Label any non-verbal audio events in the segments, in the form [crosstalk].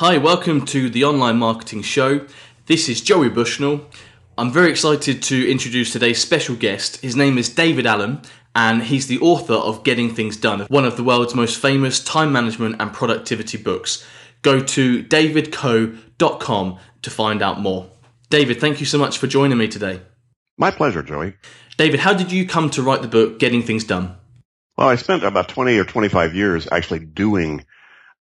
Hi, welcome to the Online Marketing Show. This is Joey Bushnell. I'm very excited to introduce today's special guest. His name is David Allen, and he's the author of Getting Things Done, one of the world's most famous time management and productivity books. Go to davidco.com to find out more. David, thank you so much for joining me today. My pleasure, Joey. David, how did you come to write the book Getting Things Done? Well, I spent about 20 or 25 years actually doing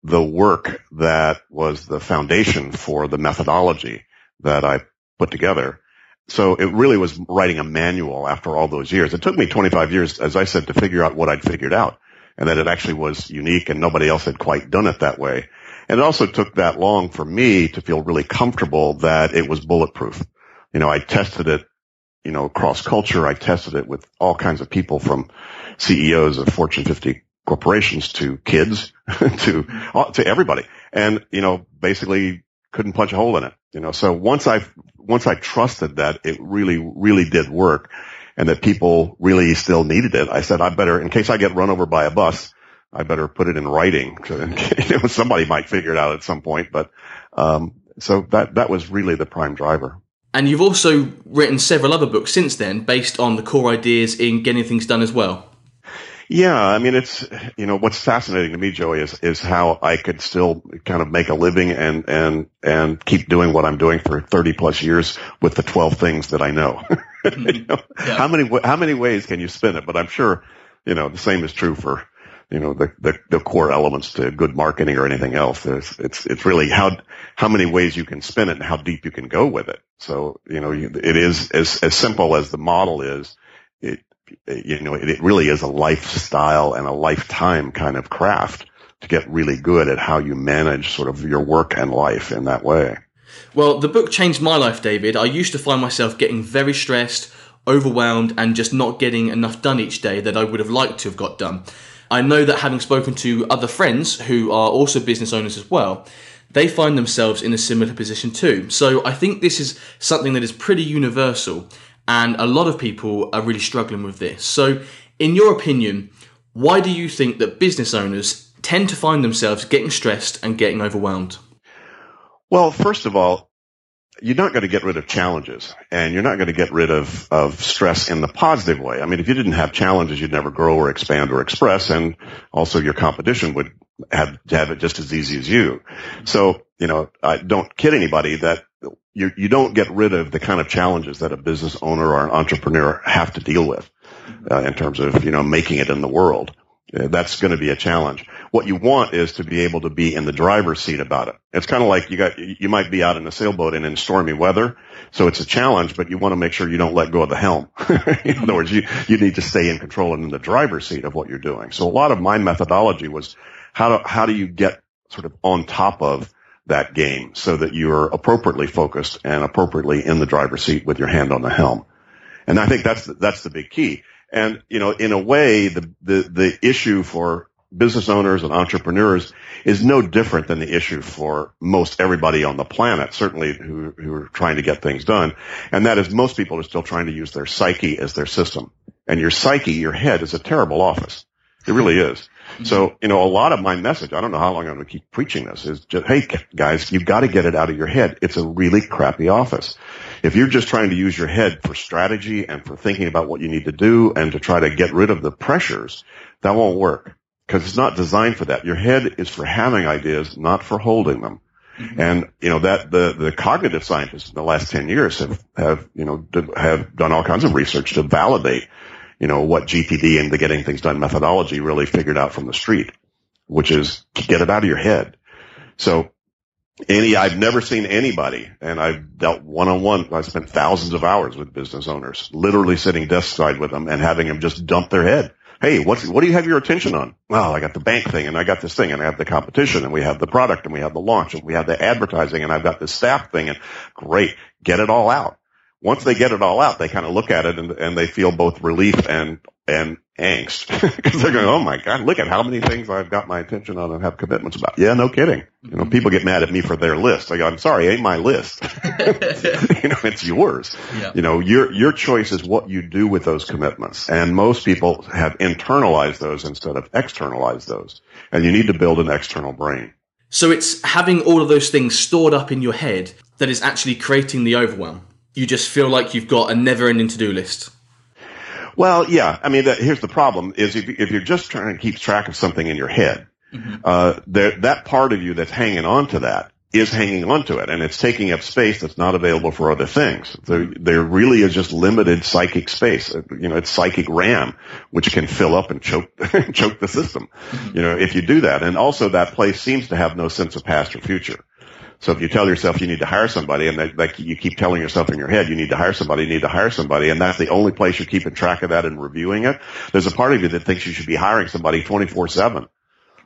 the work that was the foundation for the methodology that I put together. So it really was writing a manual after all those years. It took me 25 years, as I said, to figure out what I'd figured out and that it actually was unique and nobody else had quite done it that way. And it also took that long for me to feel really comfortable that it was bulletproof. You know, I tested it, you know, cross culture. I tested it with all kinds of people from CEOs of Fortune 50 corporations to kids [laughs] to to everybody, and you know basically couldn't punch a hole in it. You know, so once I once I trusted that it really really did work, and that people really still needed it, I said I better in case I get run over by a bus. I better put it in writing. [laughs] you know, somebody might figure it out at some point, but um, so that that was really the prime driver. And you've also written several other books since then, based on the core ideas in getting things done as well. Yeah, I mean, it's you know what's fascinating to me, Joey, is is how I could still kind of make a living and and and keep doing what I'm doing for 30 plus years with the 12 things that I know. [laughs] Mm-hmm. you know yeah. How many how many ways can you spin it? But I'm sure you know the same is true for you know the, the the core elements to good marketing or anything else. It's it's it's really how how many ways you can spin it and how deep you can go with it. So you know you, it is as as simple as the model is. It you know, it really is a lifestyle and a lifetime kind of craft to get really good at how you manage sort of your work and life in that way. Well, the book changed my life, David. I used to find myself getting very stressed, overwhelmed, and just not getting enough done each day that I would have liked to have got done. I know that having spoken to other friends who are also business owners as well, they find themselves in a similar position too. So I think this is something that is pretty universal and a lot of people are really struggling with this. So, in your opinion, why do you think that business owners tend to find themselves getting stressed and getting overwhelmed? Well, first of all, you're not going to get rid of challenges and you're not going to get rid of, of stress in the positive way. I mean, if you didn't have challenges, you'd never grow or expand or express. And also your competition would have, have it just as easy as you. So, you know, I don't kid anybody that you, you don't get rid of the kind of challenges that a business owner or an entrepreneur have to deal with uh, in terms of, you know, making it in the world. Uh, that's going to be a challenge. What you want is to be able to be in the driver's seat about it. It's kind of like you got, you might be out in a sailboat and in stormy weather. So it's a challenge, but you want to make sure you don't let go of the helm. [laughs] in other words, you, you need to stay in control and in the driver's seat of what you're doing. So a lot of my methodology was how do, how do you get sort of on top of that game so that you're appropriately focused and appropriately in the driver's seat with your hand on the helm. And I think that's, that's the big key. And, you know, in a way, the, the, the issue for business owners and entrepreneurs is no different than the issue for most everybody on the planet, certainly who, who are trying to get things done. And that is most people are still trying to use their psyche as their system. And your psyche, your head is a terrible office. It really is. So, you know, a lot of my message, I don't know how long I'm going to keep preaching this, is just, hey, guys, you've got to get it out of your head. It's a really crappy office. If you're just trying to use your head for strategy and for thinking about what you need to do and to try to get rid of the pressures, that won't work because it's not designed for that. Your head is for having ideas, not for holding them. Mm-hmm. And, you know, that the, the cognitive scientists in the last 10 years have, have, you know, have done all kinds of research to validate you know, what GTD and the getting things done methodology really figured out from the street, which is get it out of your head. So any, I've never seen anybody and I've dealt one on one. I spent thousands of hours with business owners, literally sitting desk side with them and having them just dump their head Hey, what's, what do you have your attention on? Well, I got the bank thing and I got this thing and I have the competition and we have the product and we have the launch and we have the advertising and I've got the staff thing and great, get it all out. Once they get it all out, they kind of look at it and, and they feel both relief and, and angst [laughs] because they're going, Oh my God, look at how many things I've got my attention on and have commitments about. Yeah, no kidding. You know, people get mad at me for their list. I go, I'm sorry, ain't my list. [laughs] you know, it's yours. Yeah. You know, your, your choice is what you do with those commitments. And most people have internalized those instead of externalized those. And you need to build an external brain. So it's having all of those things stored up in your head that is actually creating the overwhelm. You just feel like you've got a never ending to do list. Well, yeah. I mean, here's the problem: is if, if, you're just trying to keep track of something in your head, mm-hmm. uh, there, that part of you that's hanging on to that is hanging on to it, and it's taking up space that's not available for other things. There, there really is just limited psychic space. You know, it's psychic RAM, which can fill up and choke [laughs] choke the system. Mm-hmm. You know, if you do that, and also that place seems to have no sense of past or future. So if you tell yourself you need to hire somebody and that, that you keep telling yourself in your head you need to hire somebody, you need to hire somebody, and that's the only place you're keeping track of that and reviewing it, there's a part of you that thinks you should be hiring somebody 24-7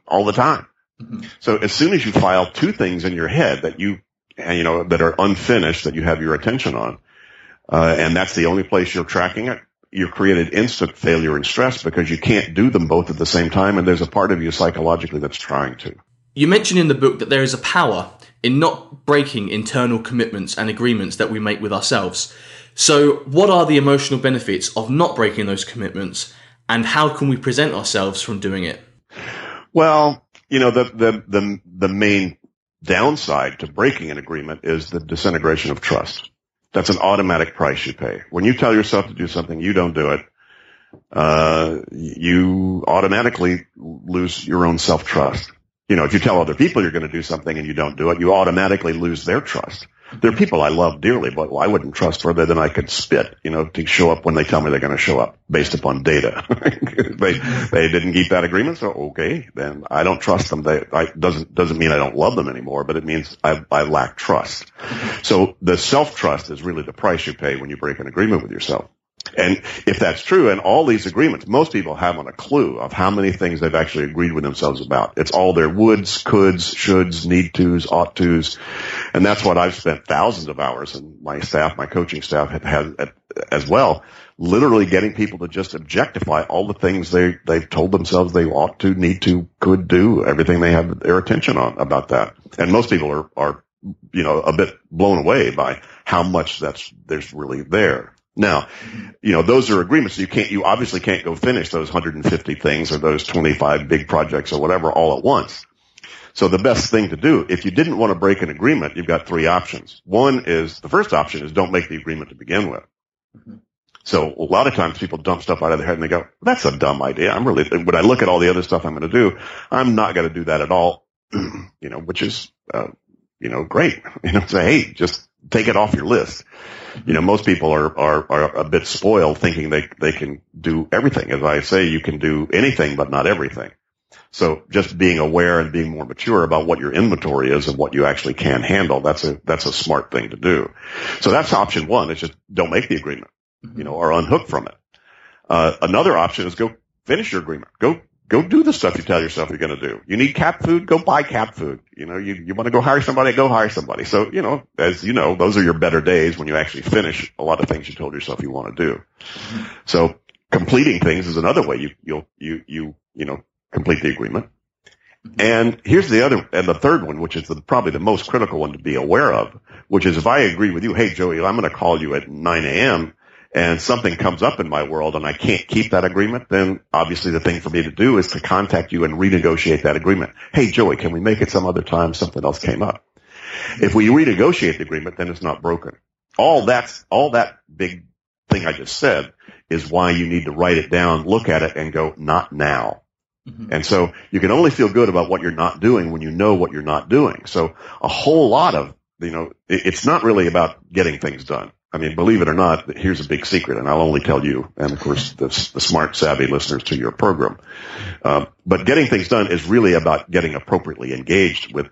all the time. Mm-hmm. So as soon as you file two things in your head that you, you know, that are unfinished that you have your attention on, uh, and that's the only place you're tracking it, you're created instant failure and stress because you can't do them both at the same time, and there's a part of you psychologically that's trying to. You mentioned in the book that there is a power in not breaking internal commitments and agreements that we make with ourselves. So, what are the emotional benefits of not breaking those commitments, and how can we present ourselves from doing it? Well, you know, the the the, the main downside to breaking an agreement is the disintegration of trust. That's an automatic price you pay. When you tell yourself to do something, you don't do it. Uh, you automatically lose your own self trust you know, if you tell other people you're going to do something and you don't do it, you automatically lose their trust. There are people I love dearly, but I wouldn't trust further than I could spit, you know, to show up when they tell me they're going to show up based upon data. [laughs] they, they didn't keep that agreement. So, okay, then I don't trust them. They, I, doesn't, doesn't mean I don't love them anymore, but it means I, I lack trust. So the self-trust is really the price you pay when you break an agreement with yourself. And if that's true, and all these agreements, most people haven't a clue of how many things they've actually agreed with themselves about. It's all their woulds, coulds, shoulds, need tos, ought tos. And that's what I've spent thousands of hours and my staff, my coaching staff have had as well, literally getting people to just objectify all the things they, they've told themselves they ought to, need to, could do, everything they have their attention on about that. And most people are, are, you know, a bit blown away by how much that's, there's really there. Now, you know, those are agreements. You can't, you obviously can't go finish those 150 things or those 25 big projects or whatever all at once. So the best thing to do, if you didn't want to break an agreement, you've got three options. One is, the first option is don't make the agreement to begin with. So a lot of times people dump stuff out of their head and they go, that's a dumb idea. I'm really, when I look at all the other stuff I'm going to do, I'm not going to do that at all. [clears throat] you know, which is, uh, you know, great. [laughs] You know, say, hey, just take it off your list you know, most people are, are, are a bit spoiled thinking they, they can do everything. As I say, you can do anything, but not everything. So just being aware and being more mature about what your inventory is and what you actually can handle, that's a, that's a smart thing to do. So that's option one. It's just don't make the agreement, you know, or unhook from it. Uh, another option is go finish your agreement. Go go do the stuff you tell yourself you're going to do. You need cat food, go buy cat food. You know, you, you want to go hire somebody, go hire somebody. So, you know, as you know, those are your better days when you actually finish a lot of things you told yourself you want to do. So completing things is another way you, you'll, you, you, you know, complete the agreement. And here's the other, and the third one, which is the, probably the most critical one to be aware of, which is if I agree with you, hey Joey, I'm going to call you at 9 a.m and something comes up in my world and I can't keep that agreement, then obviously the thing for me to do is to contact you and renegotiate that agreement. Hey, Joey, can we make it some other time? Something else came up. If we renegotiate the agreement, then it's not broken. All that's, all that big thing I just said is why you need to write it down, look at it and go, not now. Mm-hmm. And so you can only feel good about what you're not doing when you know what you're not doing. So a whole lot of, you know, it's not really about getting things done. I mean, believe it or not, here's a big secret, and I'll only tell you, and of course, the, the smart, savvy listeners to your program. Um, but getting things done is really about getting appropriately engaged with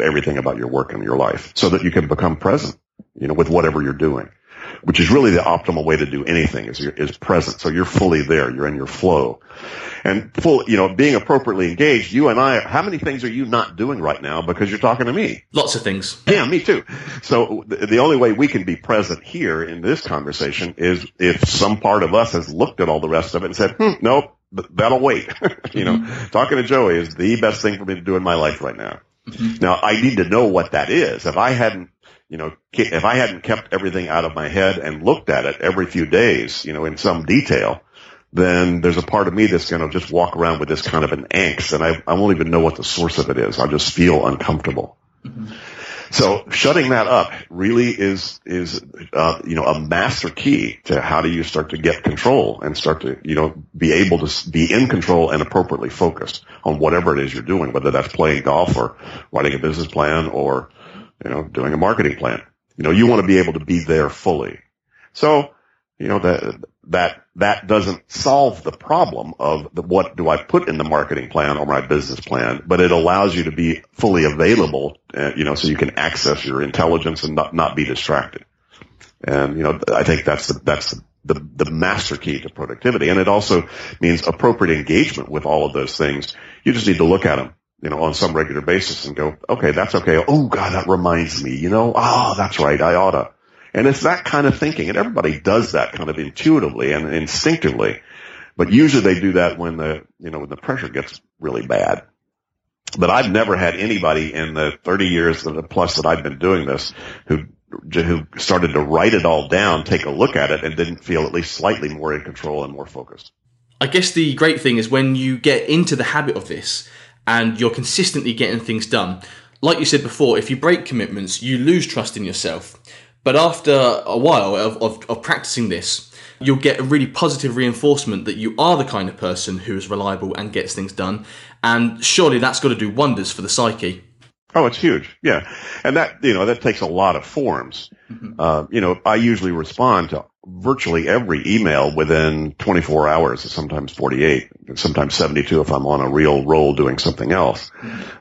everything about your work and your life, so that you can become present, you know, with whatever you're doing. Which is really the optimal way to do anything is, is present. So you're fully there. You're in your flow and full, you know, being appropriately engaged. You and I, how many things are you not doing right now because you're talking to me? Lots of things. Yeah, me too. So the, the only way we can be present here in this conversation is if some part of us has looked at all the rest of it and said, hmm, nope, that'll wait. [laughs] you know, mm-hmm. talking to Joey is the best thing for me to do in my life right now. Mm-hmm. Now I need to know what that is. If I hadn't, you know, if I hadn't kept everything out of my head and looked at it every few days, you know, in some detail, then there's a part of me that's going to just walk around with this kind of an angst and I, I won't even know what the source of it is. I'll just feel uncomfortable. Mm-hmm. So shutting that up really is is uh, you know a master key to how do you start to get control and start to you know be able to be in control and appropriately focused on whatever it is you're doing, whether that's playing golf or writing a business plan or you know doing a marketing plan. You know you want to be able to be there fully. So you know that that that doesn't solve the problem of the, what do I put in the marketing plan or my business plan, but it allows you to be fully available, uh, you know, so you can access your intelligence and not, not be distracted. And, you know, I think that's the, that's the, the, the master key to productivity. And it also means appropriate engagement with all of those things. You just need to look at them, you know, on some regular basis and go, okay, that's okay. Oh God, that reminds me, you know, oh, that's right. I oughta and it's that kind of thinking, and everybody does that kind of intuitively and instinctively. But usually they do that when the, you know, when the pressure gets really bad. But I've never had anybody in the 30 years plus that I've been doing this who, who started to write it all down, take a look at it and didn't feel at least slightly more in control and more focused. I guess the great thing is when you get into the habit of this and you're consistently getting things done, like you said before, if you break commitments, you lose trust in yourself. But after a while of, of, of practicing this, you'll get a really positive reinforcement that you are the kind of person who is reliable and gets things done. And surely that's got to do wonders for the psyche. Oh, it's huge. Yeah. And that, you know, that takes a lot of forms. Mm-hmm. Uh, you know, I usually respond to virtually every email within 24 hours, sometimes 48, sometimes 72 if I'm on a real roll doing something else.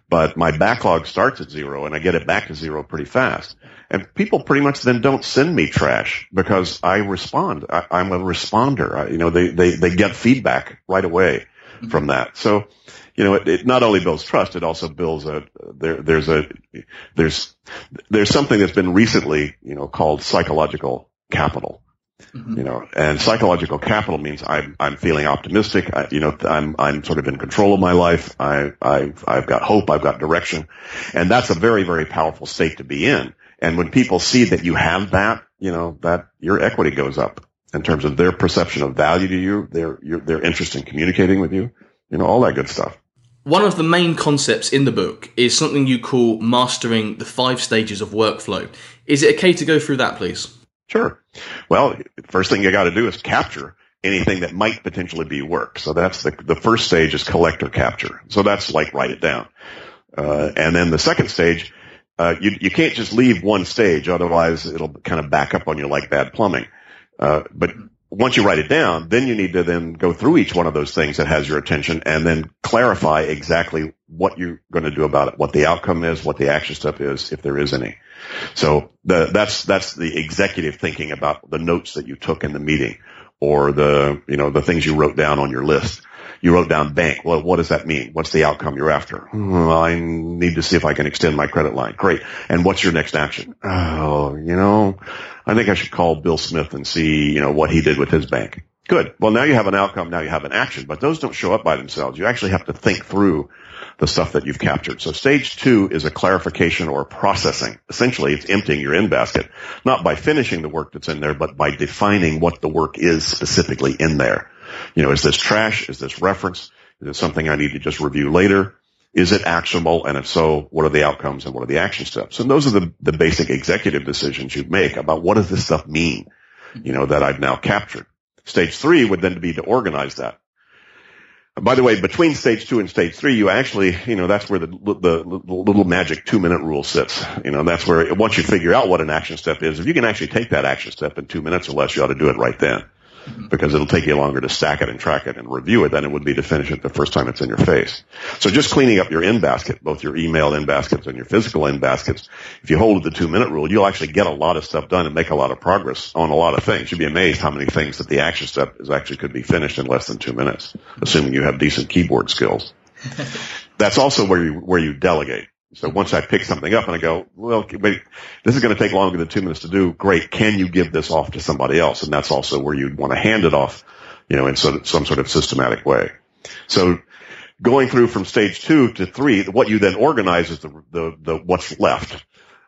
But my backlog starts at zero and I get it back to zero pretty fast. And people pretty much then don't send me trash because I respond. I, am a responder. I, you know, they, they, they get feedback right away from that. So, you know, it, it, not only builds trust, it also builds a, there, there's a, there's, there's something that's been recently, you know, called psychological capital. Mm-hmm. You know, and psychological capital means I'm I'm feeling optimistic. I, you know, I'm I'm sort of in control of my life. I I've I've got hope. I've got direction, and that's a very very powerful state to be in. And when people see that you have that, you know, that your equity goes up in terms of their perception of value to you, their, your, their interest in communicating with you, you know, all that good stuff. One of the main concepts in the book is something you call mastering the five stages of workflow. Is it okay to go through that, please? Sure. Well, first thing you got to do is capture anything that might potentially be work. So that's the, the first stage is collector capture. So that's like write it down. Uh, and then the second stage uh, you, you can't just leave one stage, otherwise it'll kind of back up on you like bad plumbing. Uh, but once you write it down, then you need to then go through each one of those things that has your attention and then clarify exactly what you're going to do about it, what the outcome is, what the action step is, if there is any. So the, that's, that's the executive thinking about the notes that you took in the meeting or the, you know, the things you wrote down on your list you wrote down bank. Well, what does that mean? What's the outcome you're after? Well, I need to see if I can extend my credit line. Great. And what's your next action? Oh, you know, I think I should call Bill Smith and see, you know, what he did with his bank. Good. Well, now you have an outcome. Now you have an action, but those don't show up by themselves. You actually have to think through the stuff that you've captured. So stage two is a clarification or processing. Essentially, it's emptying your in basket, not by finishing the work that's in there, but by defining what the work is specifically in there. You know, is this trash? Is this reference? Is it something I need to just review later? Is it actionable? And if so, what are the outcomes and what are the action steps? And those are the, the basic executive decisions you make about what does this stuff mean, you know, that I've now captured. Stage three would then be to organize that. By the way, between stage two and stage three, you actually, you know, that's where the, the, the, little magic two minute rule sits. You know, that's where once you figure out what an action step is, if you can actually take that action step in two minutes or less, you ought to do it right then. Because it'll take you longer to stack it and track it and review it than it would be to finish it the first time it's in your face. So just cleaning up your in basket, both your email in baskets and your physical in baskets, if you hold to the two minute rule, you'll actually get a lot of stuff done and make a lot of progress on a lot of things. You'd be amazed how many things that the action step is actually could be finished in less than two minutes, assuming you have decent keyboard skills. [laughs] That's also where you, where you delegate. So once I pick something up and I go, well, this is going to take longer than two minutes to do. Great. Can you give this off to somebody else? And that's also where you'd want to hand it off, you know, in some, some sort of systematic way. So going through from stage two to three, what you then organize is the, the, the, what's left.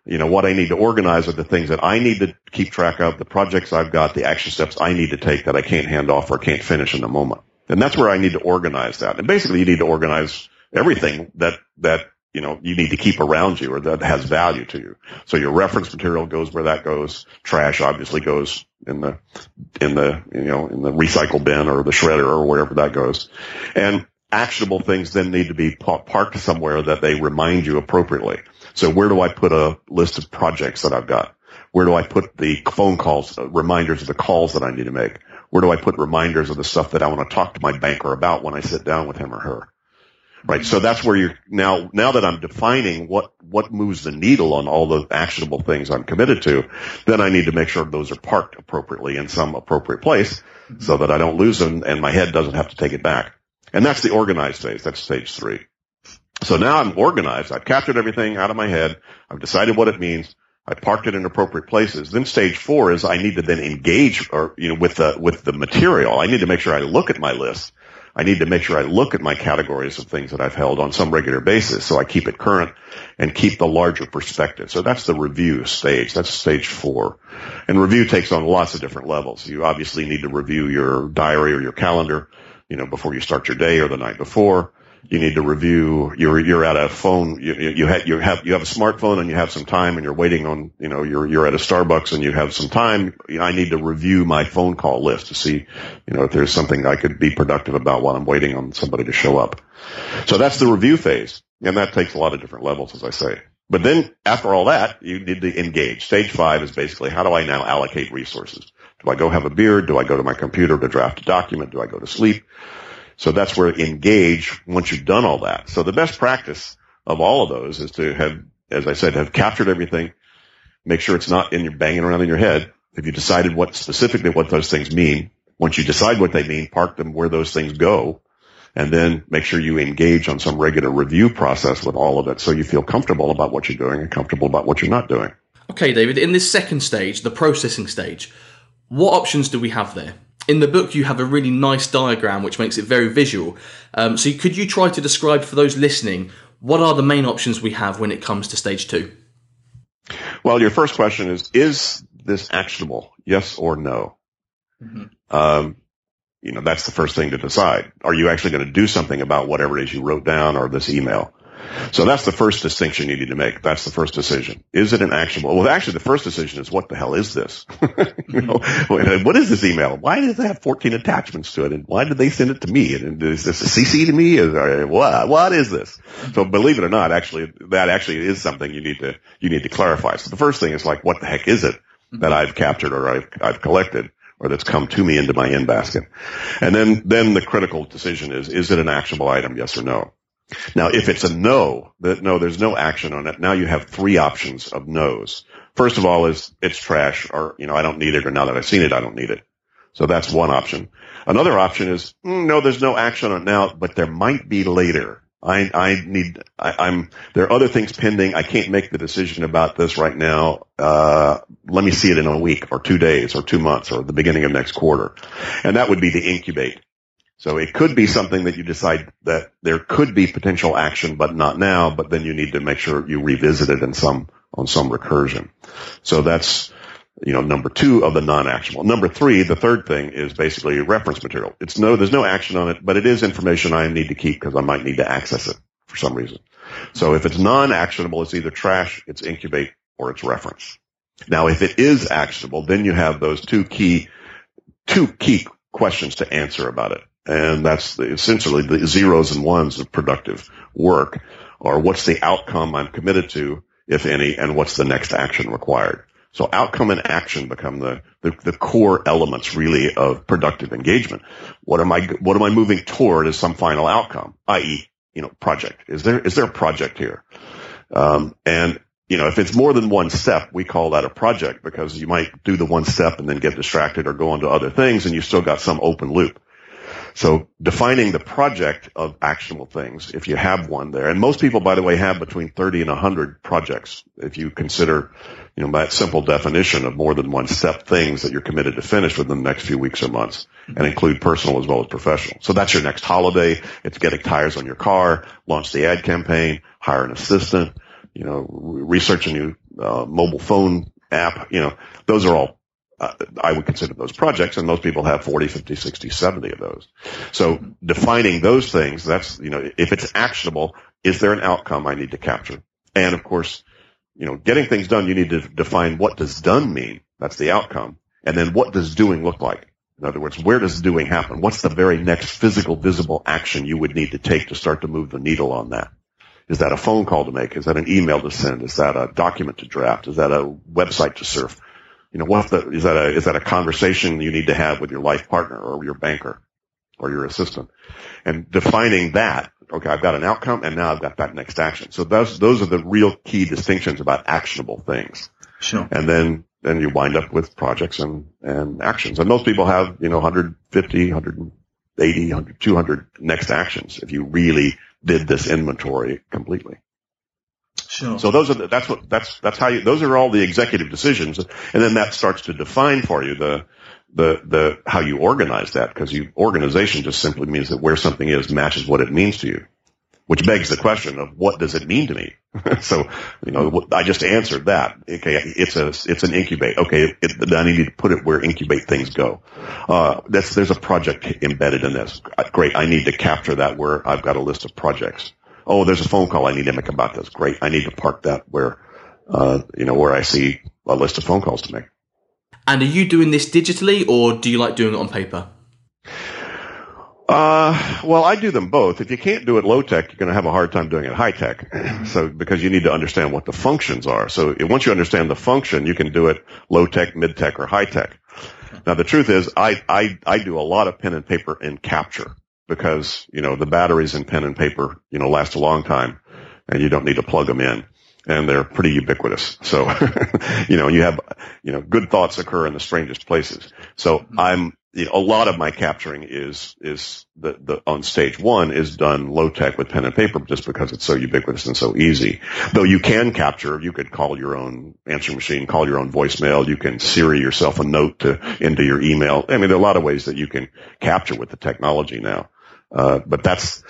You know, what I need to organize are the things that I need to keep track of, the projects I've got, the action steps I need to take that I can't hand off or can't finish in the moment. And that's where I need to organize that. And basically you need to organize everything that, that you know, you need to keep around you or that has value to you. So your reference material goes where that goes. Trash obviously goes in the, in the, you know, in the recycle bin or the shredder or wherever that goes. And actionable things then need to be parked somewhere that they remind you appropriately. So where do I put a list of projects that I've got? Where do I put the phone calls, uh, reminders of the calls that I need to make? Where do I put reminders of the stuff that I want to talk to my banker about when I sit down with him or her? Right. So that's where you're now, now that I'm defining what, what moves the needle on all the actionable things I'm committed to, then I need to make sure those are parked appropriately in some appropriate place so that I don't lose them and my head doesn't have to take it back. And that's the organized phase. That's stage three. So now I'm organized. I've captured everything out of my head. I've decided what it means. I parked it in appropriate places. Then stage four is I need to then engage or, you know, with the, with the material. I need to make sure I look at my list I need to make sure I look at my categories of things that I've held on some regular basis so I keep it current and keep the larger perspective. So that's the review stage. That's stage four. And review takes on lots of different levels. You obviously need to review your diary or your calendar, you know, before you start your day or the night before you need to review. You're you're at a phone. You you have you have you have a smartphone and you have some time and you're waiting on. You know you're you're at a Starbucks and you have some time. I need to review my phone call list to see, you know, if there's something I could be productive about while I'm waiting on somebody to show up. So that's the review phase, and that takes a lot of different levels, as I say. But then after all that, you need to engage. Stage five is basically how do I now allocate resources? Do I go have a beer? Do I go to my computer to draft a document? Do I go to sleep? So that's where engage once you've done all that. So the best practice of all of those is to have, as I said, have captured everything, make sure it's not in your banging around in your head. If you decided what specifically what those things mean, once you decide what they mean, park them where those things go, and then make sure you engage on some regular review process with all of it so you feel comfortable about what you're doing and comfortable about what you're not doing. Okay, David, in this second stage, the processing stage, what options do we have there? In the book you have a really nice diagram which makes it very visual. Um, so could you try to describe for those listening what are the main options we have when it comes to stage two? Well, your first question is, is this actionable? Yes or no? Mm-hmm. Um, you know, that's the first thing to decide. Are you actually going to do something about whatever it is you wrote down or this email? So that's the first distinction you need to make. That's the first decision. Is it an actionable? Well, actually, the first decision is what the hell is this? [laughs] you know, mm-hmm. what is this email? Why does it have 14 attachments to it? And why did they send it to me? And is this a CC to me? Is, what, what is this? So believe it or not, actually, that actually is something you need to, you need to clarify. So the first thing is like, what the heck is it mm-hmm. that I've captured or I've, I've collected? or that's come to me into my in basket. And then, then the critical decision is, is it an actionable item? Yes or no? Now, if it's a no, that no, there's no action on it. Now you have three options of no's. First of all is it's trash or, you know, I don't need it or now that I've seen it, I don't need it. So that's one option. Another option is, mm, no, there's no action on it now, but there might be later. I, I need, I, am there are other things pending. I can't make the decision about this right now. Uh, let me see it in a week or two days or two months or the beginning of next quarter. And that would be the incubate. So it could be something that you decide that there could be potential action, but not now, but then you need to make sure you revisit it in some, on some recursion. So that's, you know, number two of the non-actionable. Number three, the third thing is basically reference material. It's no, there's no action on it, but it is information I need to keep because I might need to access it for some reason. So if it's non-actionable, it's either trash, it's incubate, or it's reference. Now, if it is actionable, then you have those two key, two key questions to answer about it and that's the, essentially the zeros and ones of productive work, or what's the outcome I'm committed to, if any, and what's the next action required. So outcome and action become the, the, the, core elements really of productive engagement. What am I, what am I moving toward as some final outcome, i.e., you know, project? Is there, is there a project here? Um, and, you know, if it's more than one step, we call that a project because you might do the one step and then get distracted or go on to other things and you still got some open loop. So defining the project of actionable things, if you have one there, and most people, by the way, have between 30 and 100 projects. If you consider, you know, that simple definition of more than one step things that you're committed to finish within the next few weeks or months and include personal as well as professional. So that's your next holiday. It's getting tires on your car, launch the ad campaign, hire an assistant, you know, research a new uh, mobile phone app, you know, those are all uh, I would consider those projects and most people have 40, 50, 60, 70 of those. So defining those things, that's, you know, if it's actionable, is there an outcome I need to capture? And of course, you know, getting things done, you need to define what does done mean? That's the outcome. And then what does doing look like? In other words, where does doing happen? What's the very next physical, visible action you would need to take to start to move the needle on that? Is that a phone call to make? Is that an email to send? Is that a document to draft? Is that a website to surf? You know, what's the, is that a, is that a conversation you need to have with your life partner or your banker or your assistant? And defining that, okay, I've got an outcome and now I've got that next action. So those, those are the real key distinctions about actionable things. Sure. And then, then you wind up with projects and, and actions. And most people have, you know, 150, 180, 200 next actions if you really did this inventory completely. Sure. So those are the, that's what that's that's how you those are all the executive decisions, and then that starts to define for you the the the how you organize that because you organization just simply means that where something is matches what it means to you, which begs the question of what does it mean to me. [laughs] so you know I just answered that. Okay, it's a it's an incubate. Okay, it, I need to put it where incubate things go. Uh, that's there's a project embedded in this. Great, I need to capture that where I've got a list of projects oh, there's a phone call I need to make about this. Great. I need to park that where, uh, you know, where I see a list of phone calls to make. And are you doing this digitally or do you like doing it on paper? Uh, well, I do them both. If you can't do it low tech, you're going to have a hard time doing it high tech. [clears throat] So, because you need to understand what the functions are. So once you understand the function, you can do it low tech, mid tech, or high tech. Now the truth is, I, I, I do a lot of pen and paper in capture because, you know, the batteries in pen and paper, you know, last a long time and you don't need to plug them in and they're pretty ubiquitous. So, [laughs] you know, you have, you know, good thoughts occur in the strangest places. So I'm, you know, a lot of my capturing is, is the, the, on stage one is done low tech with pen and paper just because it's so ubiquitous and so easy. Though you can capture, you could call your own answering machine, call your own voicemail. You can Siri yourself a note to, into your email. I mean, there are a lot of ways that you can capture with the technology now. Uh, but that's,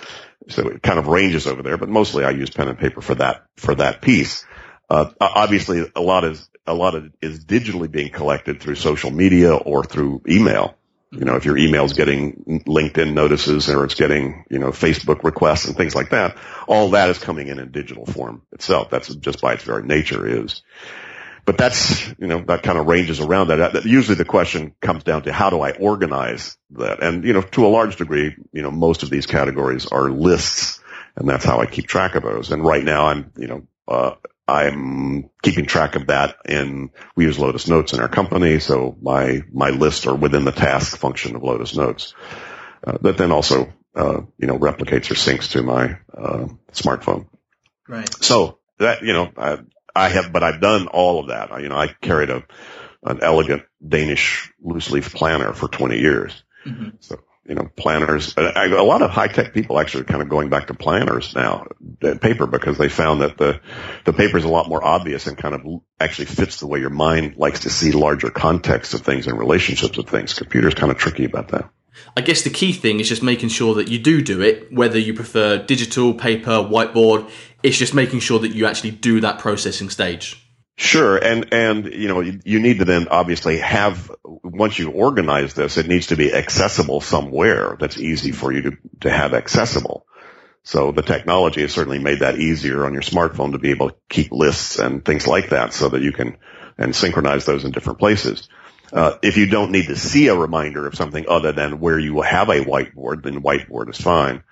so it kind of ranges over there, but mostly I use pen and paper for that, for that piece. Uh, obviously a lot is, a lot of is digitally being collected through social media or through email. You know, if your email's getting LinkedIn notices or it's getting, you know, Facebook requests and things like that, all that is coming in in digital form itself. That's just by its very nature is but that's, you know, that kind of ranges around that. Usually the question comes down to how do I organize that? And, you know, to a large degree, you know, most of these categories are lists and that's how I keep track of those. And right now I'm, you know, uh, I'm keeping track of that in, we use Lotus Notes in our company. So my, my lists are within the task function of Lotus Notes. Uh, that then also, uh, you know, replicates or syncs to my, uh, smartphone. Right. So that, you know, I, I have, but I've done all of that. I, you know, I carried a, an elegant Danish loose leaf planner for 20 years. Mm-hmm. So, you know, planners, I, a lot of high tech people actually are kind of going back to planners now, paper, because they found that the, the paper is a lot more obvious and kind of actually fits the way your mind likes to see larger context of things and relationships of things. Computer's kind of tricky about that. I guess the key thing is just making sure that you do do it, whether you prefer digital, paper, whiteboard. It's just making sure that you actually do that processing stage. Sure, and and you know you need to then obviously have once you organize this, it needs to be accessible somewhere that's easy for you to to have accessible. So the technology has certainly made that easier on your smartphone to be able to keep lists and things like that, so that you can and synchronize those in different places. Uh, if you don't need to see a reminder of something other than where you have a whiteboard, then whiteboard is fine.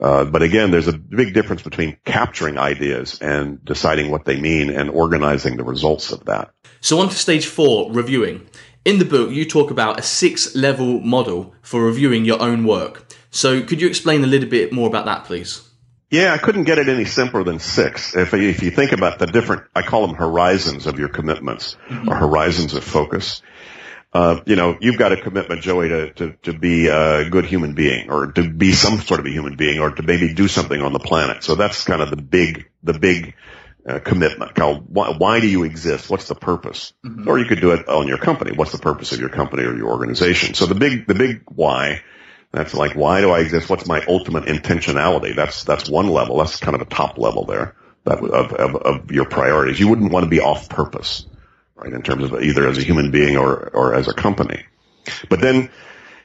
Uh, but again, there's a big difference between capturing ideas and deciding what they mean and organizing the results of that. So on to stage four, reviewing. In the book, you talk about a six level model for reviewing your own work. So could you explain a little bit more about that, please? Yeah, I couldn't get it any simpler than six. If, if you think about the different, I call them horizons of your commitments mm-hmm. or horizons of focus. Uh, you know, you've got a commitment, Joey, to, to, to be a good human being or to be some sort of a human being or to maybe do something on the planet. So that's kind of the big, the big uh, commitment. Called why, why do you exist? What's the purpose? Mm-hmm. Or you could do it on your company. What's the purpose of your company or your organization? So the big, the big why, that's like, why do I exist? What's my ultimate intentionality? That's, that's one level. That's kind of a top level there that, of, of, of your priorities. You wouldn't want to be off purpose, right? In terms of either as a human being or, or as a company. But then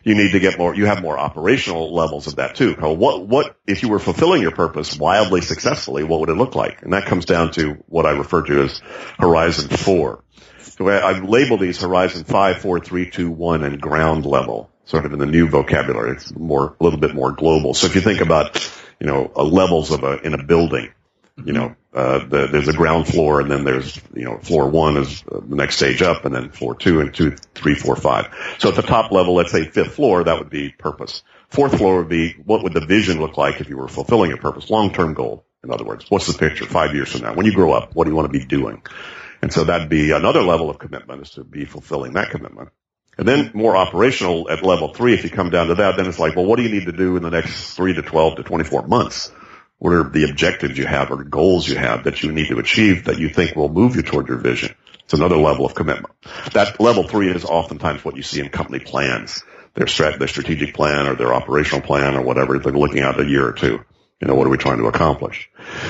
you need to get more, you have more operational levels of that too. What, what, if you were fulfilling your purpose wildly successfully, what would it look like? And that comes down to what I refer to as horizon four. So I, have labeled these horizon five, four, three, two, one, and ground level, sort of in the new vocabulary. It's more, a little bit more global. So if you think about, you know, uh, levels of a, in a building, you know, uh, the, there's a ground floor and then there's, you know, floor one is the next stage up and then floor two and two, three, four, five. So at the top level, let's say fifth floor, that would be purpose. Fourth floor would be what would the vision look like if you were fulfilling a purpose? Long-term goal. In other words, what's the picture five years from now? When you grow up, what do you want to be doing? And so that'd be another level of commitment is to be fulfilling that commitment. And then more operational at level three, if you come down to that, then it's like, well, what do you need to do in the next three to 12 to 24 months? What are the objectives you have or goals you have that you need to achieve that you think will move you toward your vision? It's another level of commitment. That level three is oftentimes what you see in company plans, their strat, their strategic plan or their operational plan or whatever. They're looking out a year or two. You know, what are we trying to accomplish?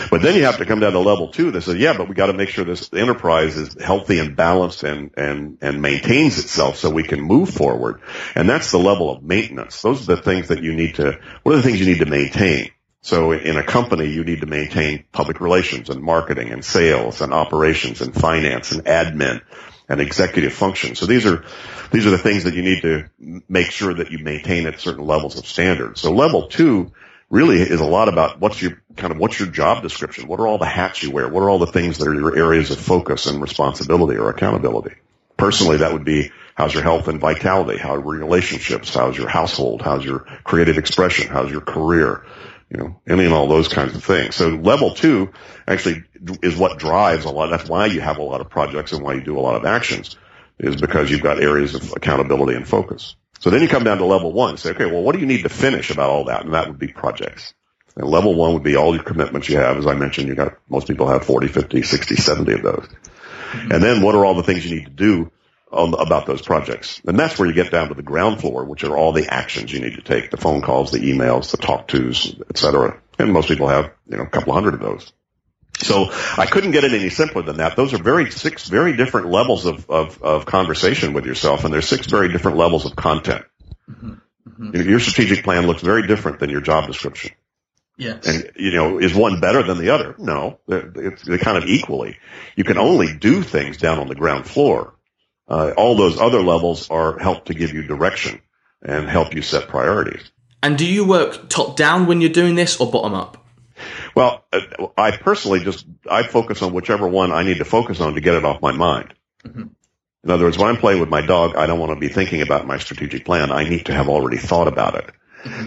But then you have to come down to level two that says, yeah, but we got to make sure this enterprise is healthy and balanced and, and, and maintains itself so we can move forward. And that's the level of maintenance. Those are the things that you need to, what are the things you need to maintain? So in a company, you need to maintain public relations and marketing and sales and operations and finance and admin and executive function. So these are, these are the things that you need to make sure that you maintain at certain levels of standards. So level two really is a lot about what's your kind of, what's your job description? What are all the hats you wear? What are all the things that are your areas of focus and responsibility or accountability? Personally, that would be how's your health and vitality? How are your relationships? How's your household? How's your creative expression? How's your career? You know, any and all those kinds of things. So level two actually is what drives a lot. That's why you have a lot of projects and why you do a lot of actions is because you've got areas of accountability and focus. So then you come down to level one and say, okay, well, what do you need to finish about all that? And that would be projects. And level one would be all your commitments you have. As I mentioned, you got, most people have 40, 50, 60, 70 of those. And then what are all the things you need to do on, about those projects. And that's where you get down to the ground floor, which are all the actions you need to take, the phone calls, the emails, the talk tos, et cetera. And most people have, you know, a couple hundred of those. So I couldn't get it any simpler than that. Those are very six very different levels of, of, of conversation with yourself, and there's six very different levels of content. Mm-hmm. Mm-hmm. Your strategic plan looks very different than your job description. Yes. And, you know, is one better than the other? No, they're, they're kind of equally. You can only do things down on the ground floor. Uh, all those other levels are help to give you direction and help you set priorities. And do you work top down when you're doing this or bottom up? Well, uh, I personally just, I focus on whichever one I need to focus on to get it off my mind. Mm-hmm. In other words, when I'm playing with my dog, I don't want to be thinking about my strategic plan. I need to have already thought about it.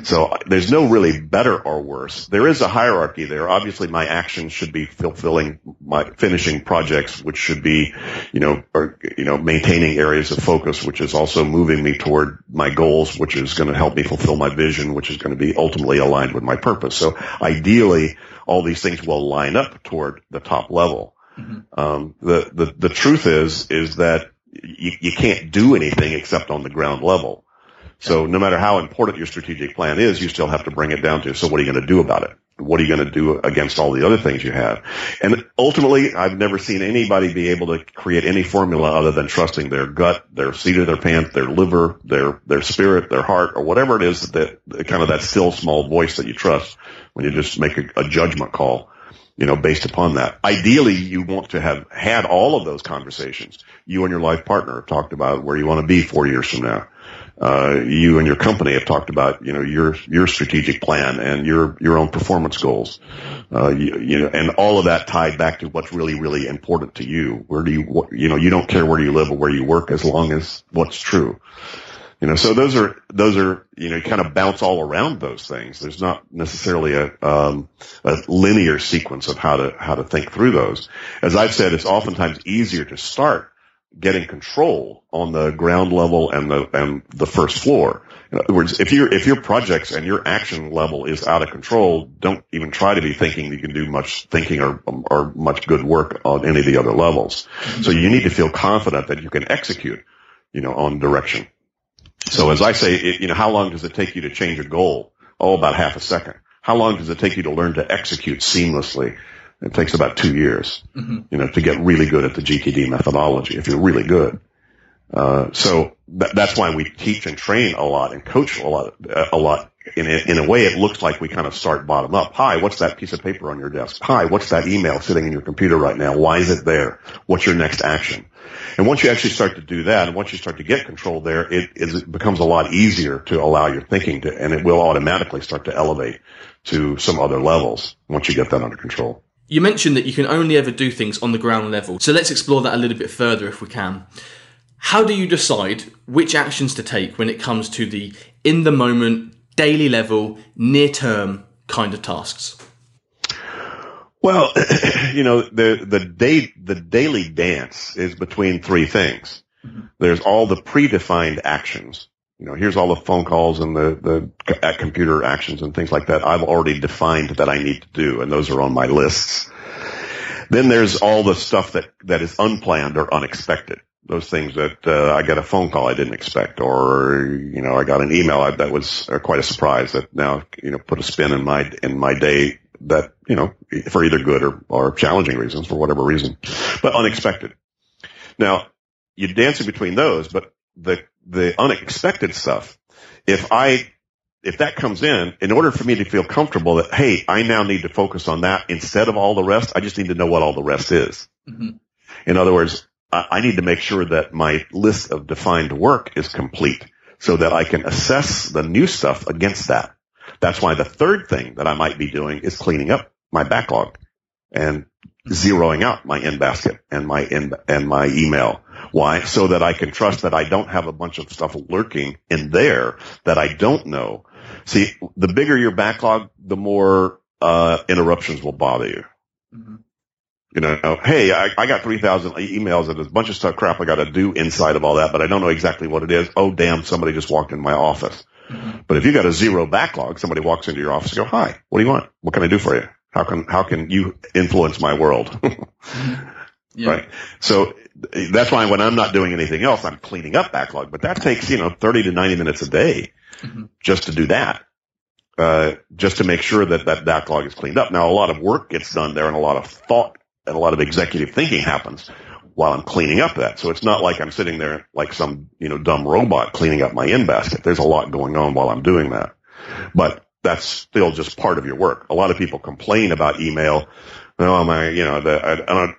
So there's no really better or worse. There is a hierarchy there. Obviously my actions should be fulfilling my finishing projects, which should be, you know, or, you know, maintaining areas of focus, which is also moving me toward my goals, which is going to help me fulfill my vision, which is going to be ultimately aligned with my purpose. So ideally all these things will line up toward the top level. Mm-hmm. Um, the, the, the truth is, is that you, you can't do anything except on the ground level. So no matter how important your strategic plan is, you still have to bring it down to, so what are you going to do about it? What are you going to do against all the other things you have? And ultimately, I've never seen anybody be able to create any formula other than trusting their gut, their seat of their pants, their liver, their, their spirit, their heart, or whatever it is that, kind of that still small voice that you trust when you just make a, a judgment call you know, based upon that. Ideally, you want to have had all of those conversations. you and your life partner have talked about where you want to be four years from now. Uh, you and your company have talked about, you know, your, your strategic plan and your, your own performance goals. Uh, you, you know, and all of that tied back to what's really, really important to you. Where do you, what, you know, you don't care where you live or where you work as long as what's true. You know, so those are, those are, you know, kind of bounce all around those things. There's not necessarily a, um, a linear sequence of how to, how to think through those. As I've said, it's oftentimes easier to start getting control on the ground level and the, and the first floor. In other words, if your, if your projects and your action level is out of control, don't even try to be thinking you can do much thinking or, or much good work on any of the other levels. So you need to feel confident that you can execute, you know, on direction. So as I say, it, you know, how long does it take you to change a goal? Oh, about half a second. How long does it take you to learn to execute seamlessly? It takes about two years, mm-hmm. you know, to get really good at the GTD methodology if you're really good. Uh, so th- that's why we teach and train a lot and coach a lot, uh, a lot. In a, in a way, it looks like we kind of start bottom up. Hi, what's that piece of paper on your desk? Hi, what's that email sitting in your computer right now? Why is it there? What's your next action? And once you actually start to do that, and once you start to get control there, it, it becomes a lot easier to allow your thinking to, and it will automatically start to elevate to some other levels once you get that under control. You mentioned that you can only ever do things on the ground level. So let's explore that a little bit further if we can. How do you decide which actions to take when it comes to the in the moment, daily level, near term kind of tasks? Well, [laughs] you know, the, the day, the daily dance is between three things. There's all the predefined actions. You know, here's all the phone calls and the, the computer actions and things like that I've already defined that I need to do, and those are on my lists. Then there's all the stuff that, that is unplanned or unexpected. Those things that uh, I got a phone call I didn't expect, or you know, I got an email that was uh, quite a surprise that now you know put a spin in my in my day that, you know, for either good or, or challenging reasons, for whatever reason, but unexpected. Now, you dance in between those, but the, the unexpected stuff, if I, if that comes in, in order for me to feel comfortable that, hey, I now need to focus on that instead of all the rest, I just need to know what all the rest is. Mm-hmm. In other words, I, I need to make sure that my list of defined work is complete so that I can assess the new stuff against that. That's why the third thing that I might be doing is cleaning up my backlog and zeroing out my in basket and my in and my email. Why? So that I can trust that I don't have a bunch of stuff lurking in there that I don't know. See, the bigger your backlog, the more uh, interruptions will bother you. Mm-hmm. You know, hey, I, I got 3,000 emails and there's a bunch of stuff crap I got to do inside of all that, but I don't know exactly what it is. Oh, damn, somebody just walked in my office. Mm-hmm. But if you got a zero backlog, somebody walks into your office and go, hi, what do you want? What can I do for you? How can, how can you influence my world? [laughs] yeah. Right. So that's why when I'm not doing anything else, I'm cleaning up backlog, but that takes, you know, 30 to 90 minutes a day mm-hmm. just to do that. Uh, just to make sure that that backlog is cleaned up. Now, a lot of work gets done there and a lot of thought and a lot of executive thinking happens while I'm cleaning up that. So it's not like I'm sitting there like some, you know, dumb robot cleaning up my in basket. There's a lot going on while I'm doing that. But that's still just part of your work. A lot of people complain about email. No, Oh my, you know, the, I, I don't,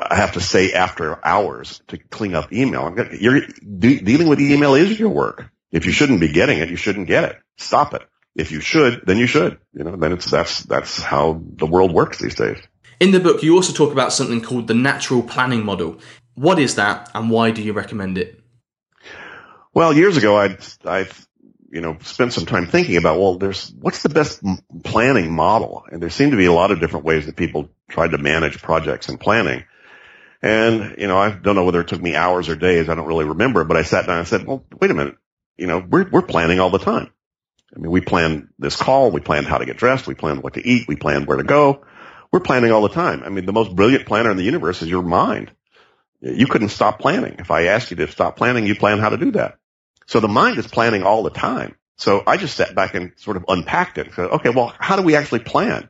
I have to say after hours to clean up email. I'm gonna, you're de- dealing with email is your work. If you shouldn't be getting it, you shouldn't get it. Stop it. If you should, then you should. You know, then it's that's that's how the world works these days. In the book, you also talk about something called the natural planning model. What is that, and why do you recommend it? Well, years ago, I I you know spent some time thinking about well, there's what's the best planning model, and there seem to be a lot of different ways that people tried to manage projects and planning. And you know, I don't know whether it took me hours or days. I don't really remember, but I sat down and said, well, wait a minute. You know, we're we're planning all the time. I mean, we plan this call, we planned how to get dressed, we planned what to eat, we planned where to go. We're planning all the time. I mean, the most brilliant planner in the universe is your mind. You couldn't stop planning. If I asked you to stop planning, you plan how to do that. So the mind is planning all the time. So I just sat back and sort of unpacked it. Said, okay, well, how do we actually plan?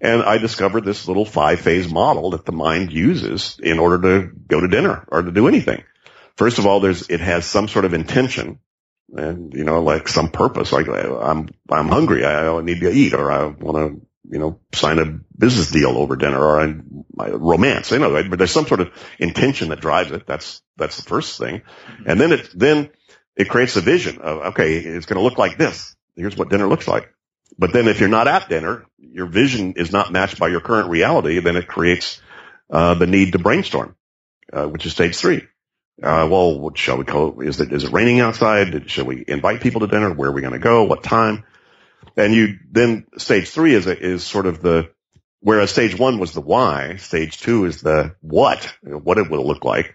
And I discovered this little five phase model that the mind uses in order to go to dinner or to do anything. First of all, there's, it has some sort of intention and, you know, like some purpose. Like I'm, I'm hungry. I need to eat or I want to you know, sign a business deal over dinner or a romance, you know, but there's some sort of intention that drives it. That's, that's the first thing. And then it, then it creates a vision of, okay, it's going to look like this. Here's what dinner looks like. But then if you're not at dinner, your vision is not matched by your current reality, then it creates, uh, the need to brainstorm, uh, which is stage three. Uh, well, what shall we call it? Is it, is it raining outside? Should we invite people to dinner? Where are we going to go? What time? And you then stage three is, is sort of the, whereas stage one was the why, stage two is the what, what it will look like.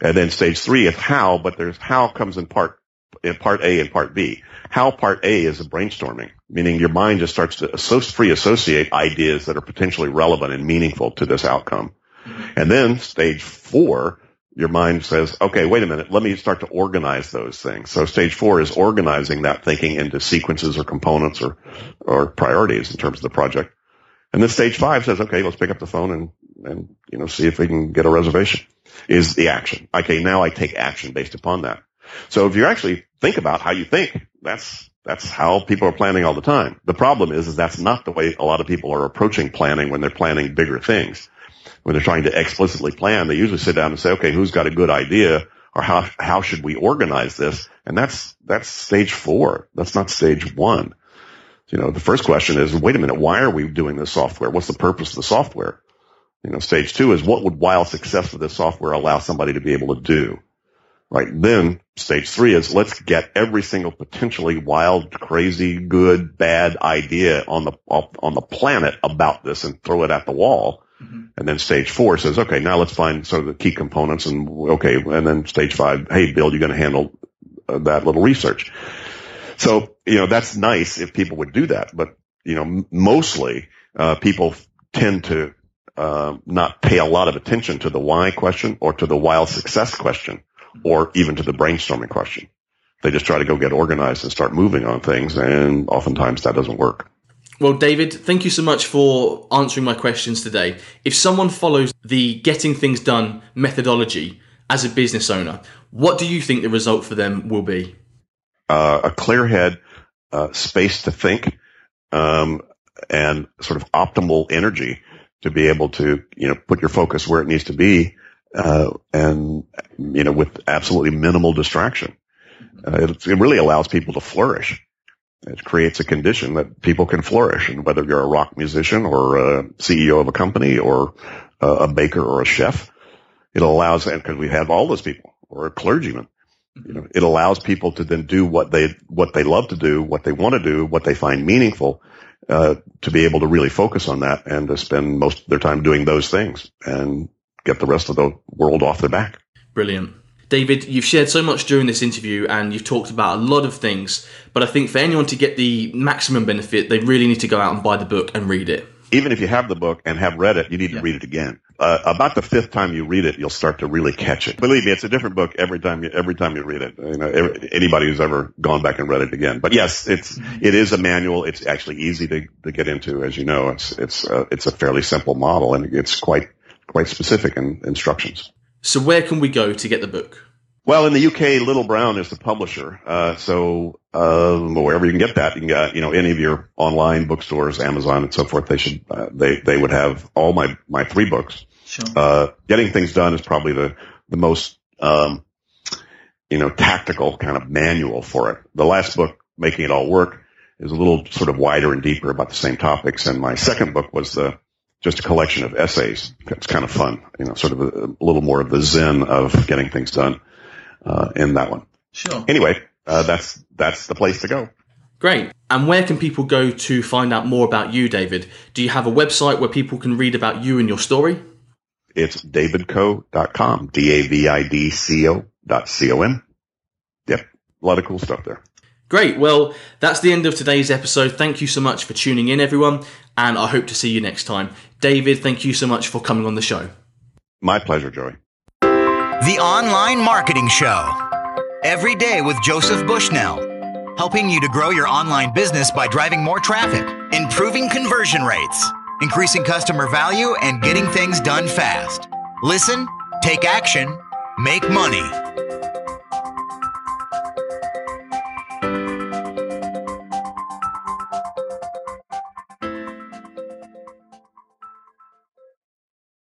And then stage three is how, but there's how comes in part, in part A and part B. How part A is a brainstorming, meaning your mind just starts to free associate ideas that are potentially relevant and meaningful to this outcome. Mm-hmm. And then stage four your mind says, okay, wait a minute, let me start to organize those things. So stage four is organizing that thinking into sequences or components or, or priorities in terms of the project. And then stage five says, okay, let's pick up the phone and, and, you know, see if we can get a reservation is the action. Okay. Now I take action based upon that. So if you actually think about how you think, that's, that's how people are planning all the time. The problem is, is that's not the way a lot of people are approaching planning when they're planning bigger things when they're trying to explicitly plan, they usually sit down and say, okay, who's got a good idea or how, how should we organize this? And that's, that's stage four. That's not stage one. You know, the first question is, wait a minute, why are we doing this software? What's the purpose of the software? You know, stage two is what would wild success of this software allow somebody to be able to do? Right. Then stage three is let's get every single potentially wild, crazy, good, bad idea on the, on the planet about this and throw it at the wall Mm-hmm. And then stage four says, okay, now let's find sort of the key components and okay. And then stage five, hey, Bill, you're going to handle uh, that little research. So, you know, that's nice if people would do that, but you know, m- mostly, uh, people tend to, uh, not pay a lot of attention to the why question or to the wild success question or even to the brainstorming question. They just try to go get organized and start moving on things. And oftentimes that doesn't work. Well, David, thank you so much for answering my questions today. If someone follows the getting things done methodology as a business owner, what do you think the result for them will be? Uh, a clear head, uh, space to think, um, and sort of optimal energy to be able to, you know, put your focus where it needs to be, uh, and, you know, with absolutely minimal distraction. Uh, it, it really allows people to flourish. It creates a condition that people can flourish. And whether you're a rock musician or a CEO of a company or a baker or a chef, it allows, and because we have all those people or a clergyman, you know, it allows people to then do what they, what they love to do, what they want to do, what they find meaningful, uh, to be able to really focus on that and to spend most of their time doing those things and get the rest of the world off their back. Brilliant. David, you've shared so much during this interview and you've talked about a lot of things, but I think for anyone to get the maximum benefit, they really need to go out and buy the book and read it. Even if you have the book and have read it, you need yeah. to read it again. Uh, about the fifth time you read it, you'll start to really catch it. Believe me, it's a different book every time you, every time you read it. You know, every, anybody who's ever gone back and read it again. But yes, it's, it is a manual. It's actually easy to, to get into. As you know, it's, it's, uh, it's a fairly simple model and it's quite, quite specific in instructions. So where can we go to get the book? Well, in the UK, Little Brown is the publisher. Uh, so, um, wherever you can get that, you can get, you know, any of your online bookstores, Amazon and so forth, they should, uh, they, they would have all my, my three books. Sure. Uh, getting things done is probably the, the most, um, you know, tactical kind of manual for it. The last book, Making It All Work, is a little sort of wider and deeper about the same topics. And my second book was the, just a collection of essays. It's kind of fun, you know, sort of a, a little more of the zen of getting things done uh, in that one. Sure. Anyway, uh, that's that's the place to go. Great. And where can people go to find out more about you, David? Do you have a website where people can read about you and your story? It's davidco.com, D-A-V-I-D-C-O dot C-O-M. Yep. A lot of cool stuff there. Great. Well, that's the end of today's episode. Thank you so much for tuning in, everyone. And I hope to see you next time. David, thank you so much for coming on the show. My pleasure, Joey. The Online Marketing Show. Every day with Joseph Bushnell, helping you to grow your online business by driving more traffic, improving conversion rates, increasing customer value, and getting things done fast. Listen, take action, make money.